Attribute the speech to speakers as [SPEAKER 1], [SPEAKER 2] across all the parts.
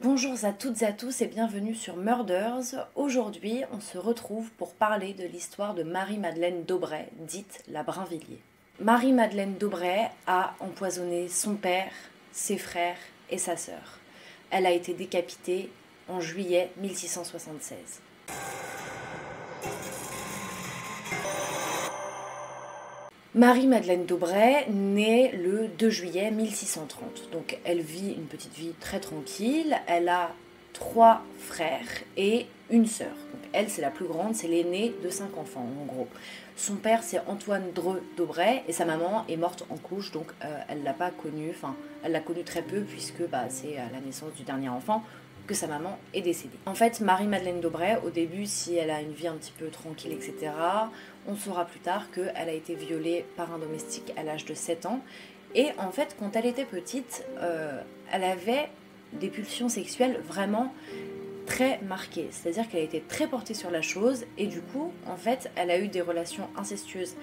[SPEAKER 1] Bonjour à toutes et à tous et bienvenue sur Murders. Aujourd'hui, on se retrouve pour parler de l'histoire de Marie-Madeleine Daubray, dite la Brinvilliers. Marie-Madeleine Daubray a empoisonné son père, ses frères et sa sœur. Elle a été décapitée en juillet 1676. Marie-Madeleine Daubray naît le 2 juillet 1630. Donc elle vit une petite vie très tranquille. Elle a trois frères et une sœur. elle, c'est la plus grande, c'est l'aînée de cinq enfants en gros. Son père, c'est Antoine Dreux Daubray et sa maman est morte en couche, donc euh, elle l'a pas connu, enfin, elle l'a connu très peu puisque bah, c'est la naissance du dernier enfant que sa maman est décédée. En fait, Marie-Madeleine Daubray, au début, si elle a une vie un petit peu tranquille, etc., on saura plus tard qu'elle a été violée par un domestique à l'âge de 7 ans. Et en fait, quand elle était petite, euh, elle avait des pulsions sexuelles vraiment très marquées. C'est-à-dire qu'elle a été très portée sur la chose et du coup, en fait, elle a eu des relations incestueuses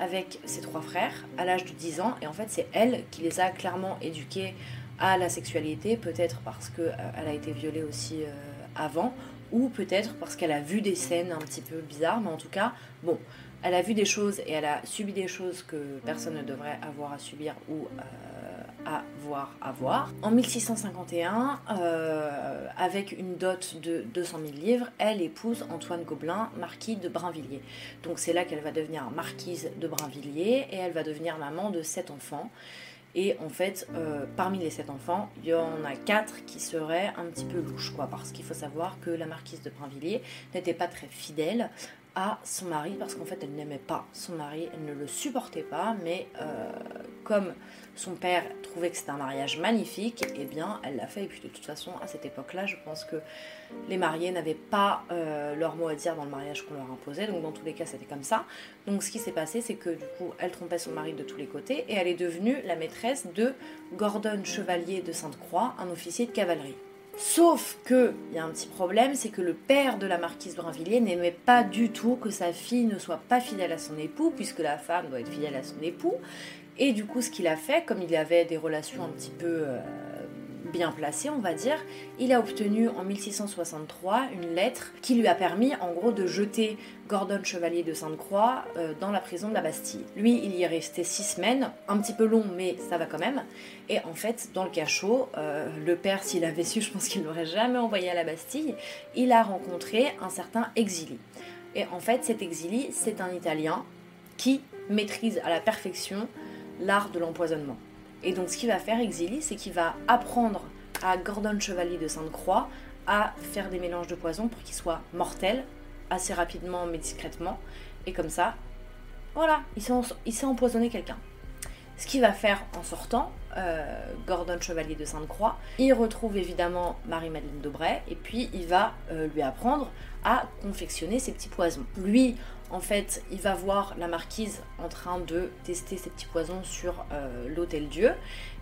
[SPEAKER 1] avec ses trois frères à l'âge de 10 ans. Et en fait, c'est elle qui les a clairement éduqués à la sexualité, peut-être parce qu'elle euh, a été violée aussi euh, avant, ou peut-être parce qu'elle a vu des scènes un petit peu bizarres, mais en tout cas, bon, elle a vu des choses et elle a subi des choses que personne ne devrait avoir à subir ou euh, avoir à voir. En 1651, avec une dot de 200 000 livres, elle épouse Antoine Gobelin, marquis de Brinvilliers. Donc c'est là qu'elle va devenir marquise de Brinvilliers et elle va devenir maman de sept enfants. Et en fait, euh, parmi les sept enfants, il y en a quatre qui seraient un petit peu louches, quoi, parce qu'il faut savoir que la marquise de Brinvilliers n'était pas très fidèle à son mari parce qu'en fait elle n'aimait pas son mari, elle ne le supportait pas, mais euh, comme son père trouvait que c'était un mariage magnifique, eh bien elle l'a fait. Et puis de toute façon, à cette époque-là, je pense que les mariés n'avaient pas euh, leur mot à dire dans le mariage qu'on leur imposait, donc dans tous les cas c'était comme ça. Donc ce qui s'est passé, c'est que du coup elle trompait son mari de tous les côtés et elle est devenue la maîtresse de Gordon Chevalier de Sainte-Croix, un officier de cavalerie. Sauf que, il y a un petit problème, c'est que le père de la marquise Brinvilliers n'aimait pas du tout que sa fille ne soit pas fidèle à son époux, puisque la femme doit être fidèle à son époux. Et du coup, ce qu'il a fait, comme il avait des relations un petit peu euh, bien placé, on va dire, il a obtenu en 1663 une lettre qui lui a permis en gros de jeter Gordon Chevalier de Sainte-Croix euh, dans la prison de la Bastille. Lui, il y est resté six semaines, un petit peu long, mais ça va quand même. Et en fait, dans le cachot, euh, le père, s'il avait su, je pense qu'il l'aurait jamais envoyé à la Bastille, il a rencontré un certain exili. Et en fait, cet exili, c'est un Italien qui maîtrise à la perfection l'art de l'empoisonnement. Et donc ce qu'il va faire, Exili, c'est qu'il va apprendre à Gordon Chevalier de Sainte-Croix à faire des mélanges de poison pour qu'ils soient mortels, assez rapidement mais discrètement. Et comme ça, voilà, il s'est empoisonné quelqu'un. Ce qu'il va faire en sortant, euh, Gordon Chevalier de Sainte-Croix, il retrouve évidemment Marie-Madeleine Daubray et puis il va euh, lui apprendre à confectionner ses petits poisons. Lui, en fait, il va voir la marquise en train de tester ses petits poisons sur euh, l'hôtel Dieu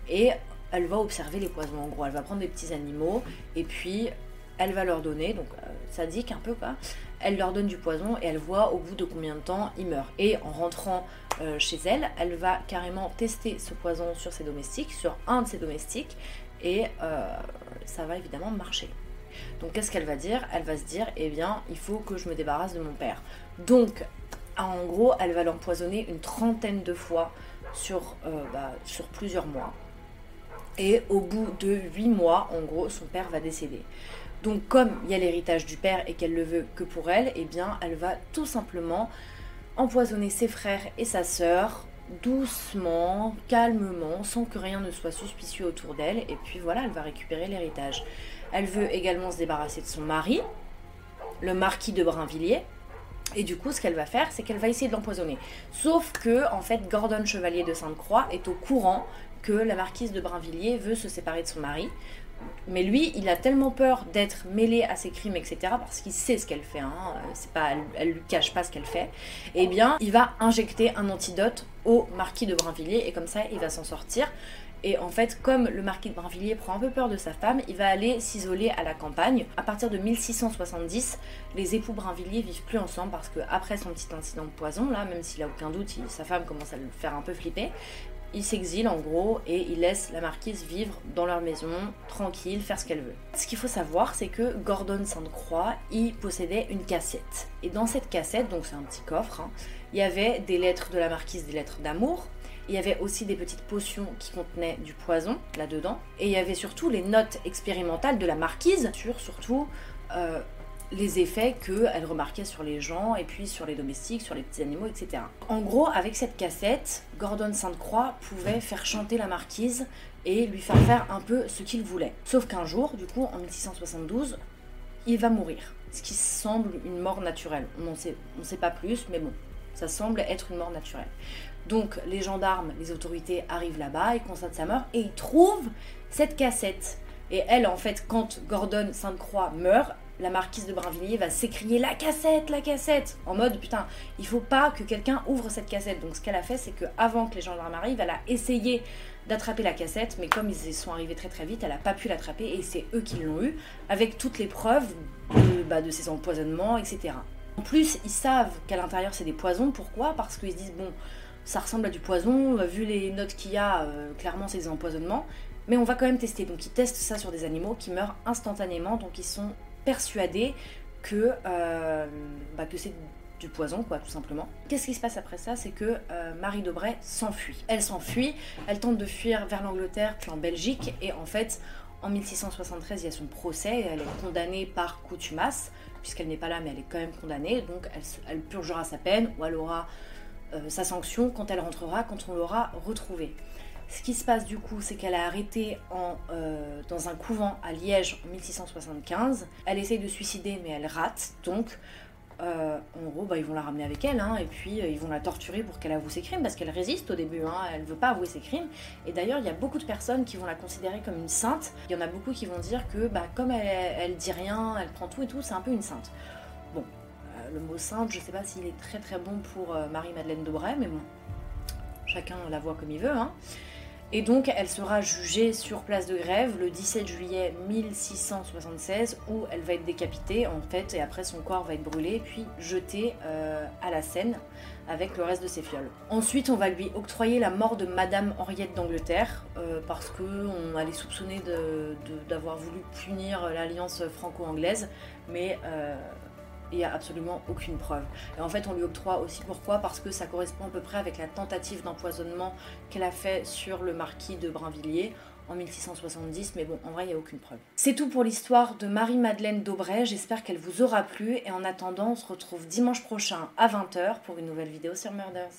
[SPEAKER 1] et elle va observer les poisons. En gros, elle va prendre des petits animaux et puis elle va leur donner, donc euh, sadique un peu quoi, elle leur donne du poison et elle voit au bout de combien de temps ils meurent. Et en rentrant euh, chez elle, elle va carrément tester ce poison sur ses domestiques, sur un de ses domestiques, et ça va évidemment marcher. Donc qu'est-ce qu'elle va dire? Elle va se dire, eh bien, il faut que je me débarrasse de mon père. Donc, en gros, elle va l'empoisonner une trentaine de fois sur, euh, bah, plusieurs mois. Et au bout de huit mois, en gros, son père va décéder. Donc comme il y a l'héritage du père et qu'elle le veut que pour elle, eh bien, elle va tout simplement empoisonner ses frères et sa sœur doucement, calmement, sans que rien ne soit suspicieux autour d'elle. Et puis voilà, elle va récupérer l'héritage. Elle veut également se débarrasser de son mari, le marquis de Brinvilliers. Et du coup, ce qu'elle va faire, c'est qu'elle va essayer de l'empoisonner. Sauf que, en fait, Gordon Chevalier de Sainte-Croix est au courant que la marquise de Brinvilliers veut se séparer de son mari. Mais lui, il a tellement peur d'être mêlé à ses crimes, etc., parce qu'il sait ce qu'elle fait, hein, c'est pas, elle, elle, lui cache pas ce qu'elle fait, eh bien, il va injecter un antidote au marquis de Brinvilliers, et comme ça, il va s'en sortir. Et en fait, comme le marquis de Brinvilliers prend un peu peur de sa femme, il va aller s'isoler à la campagne. À partir de 1670, les époux Brinvilliers vivent plus ensemble parce que après son petit incident de poison, là, même s'il a aucun doute, sa femme commence à le faire un peu flipper. Ils s'exilent en gros et ils laissent la marquise vivre dans leur maison, tranquille, faire ce qu'elle veut. Ce qu'il faut savoir, c'est que Gordon Sainte-Croix, il possédait une cassette. Et dans cette cassette, donc c'est un petit coffre, hein, il y avait des lettres de la marquise, des lettres d'amour. Il y avait aussi des petites potions qui contenaient du poison là-dedans. Et il y avait surtout les notes expérimentales de la marquise sur surtout euh, les effets qu'elle remarquait sur les gens et puis sur les domestiques, sur les petits animaux, etc. En gros, avec cette cassette, Gordon Sainte-Croix pouvait faire chanter la marquise et lui faire faire un peu ce qu'il voulait. Sauf qu'un jour, du coup, en 1672, il va mourir. Ce qui semble une mort naturelle. On ne sait, pas plus, mais bon, ça semble être une mort naturelle. Donc les gendarmes, les autorités arrivent là-bas, ils constatent sa mort et ils trouvent cette cassette. Et elle, en fait, quand Gordon Sainte-Croix meurt, la marquise de Brinvilliers va s'écrier la cassette, la cassette, en mode putain, il faut pas que quelqu'un ouvre cette cassette. Donc ce qu'elle a fait, c'est que avant que les gendarmes arrivent, elle a essayé d'attraper la cassette, mais comme ils sont arrivés très très vite, elle a pas pu l'attraper et c'est eux qui l'ont eu, avec toutes les preuves de, bah, ses empoisonnements, etc. En plus, ils savent qu'à l'intérieur c'est des poisons. Pourquoi? Parce qu'ils se disent bon, ça ressemble à du poison, vu les notes qu'il y a, euh, clairement c'est des empoisonnements. Mais on va quand même tester. Donc ils testent ça sur des animaux qui meurent instantanément, donc ils sont persuadés que, euh, bah, que c'est du poison, quoi, tout simplement. Qu'est-ce qui se passe après ça? C'est que euh, Marie Debray s'enfuit. Elle s'enfuit, elle tente de fuir vers l'Angleterre, puis en Belgique, et en fait, en 1673, il y a son procès, elle est condamnée par coutumas, puisqu'elle n'est pas là, mais elle est quand même condamnée, donc elle, elle purgera sa peine, ou elle aura euh, sa sanction quand elle rentrera, quand on l'aura retrouvée. Ce qui se passe du coup, c'est qu'elle a arrêté en, euh, dans un couvent à Liège en 1675. Elle essaye de suicider, mais elle rate. Donc, euh, en gros, bah, ils vont la ramener avec elle, hein, et puis ils vont la torturer pour qu'elle avoue ses crimes, parce qu'elle résiste au début, hein, elle ne veut pas avouer ses crimes. Et d'ailleurs, il y a beaucoup de personnes qui vont la considérer comme une sainte. Il y en a beaucoup qui vont dire que bah, comme elle, dit rien, elle prend tout et tout, c'est un peu une sainte. Bon, le mot sainte, je sais pas s'il est très très bon pour euh, Marie-Madeleine Dobray, mais bon, chacun la voit comme il veut. Hein. Et donc, elle sera jugée sur place de grève le 17 juillet 1676, où elle va être décapitée, en fait, et après son corps va être brûlé, puis jeté euh, à la Seine avec le reste de ses fioles. Ensuite, on va lui octroyer la mort de Madame Henriette d'Angleterre, euh, parce qu'on allait soupçonner d'avoir voulu punir l'alliance franco-anglaise, mais il n'y a absolument aucune preuve. Et en fait, on lui octroie aussi pourquoi? Parce que ça correspond à peu près avec la tentative d'empoisonnement qu'elle a fait sur le marquis de Brinvilliers en 1670, mais bon, en vrai, il n'y a aucune preuve. C'est tout pour l'histoire de Marie-Madeleine d'Aubray, j'espère qu'elle vous aura plu, et en attendant, on se retrouve dimanche prochain à 20h pour une nouvelle vidéo sur Murders.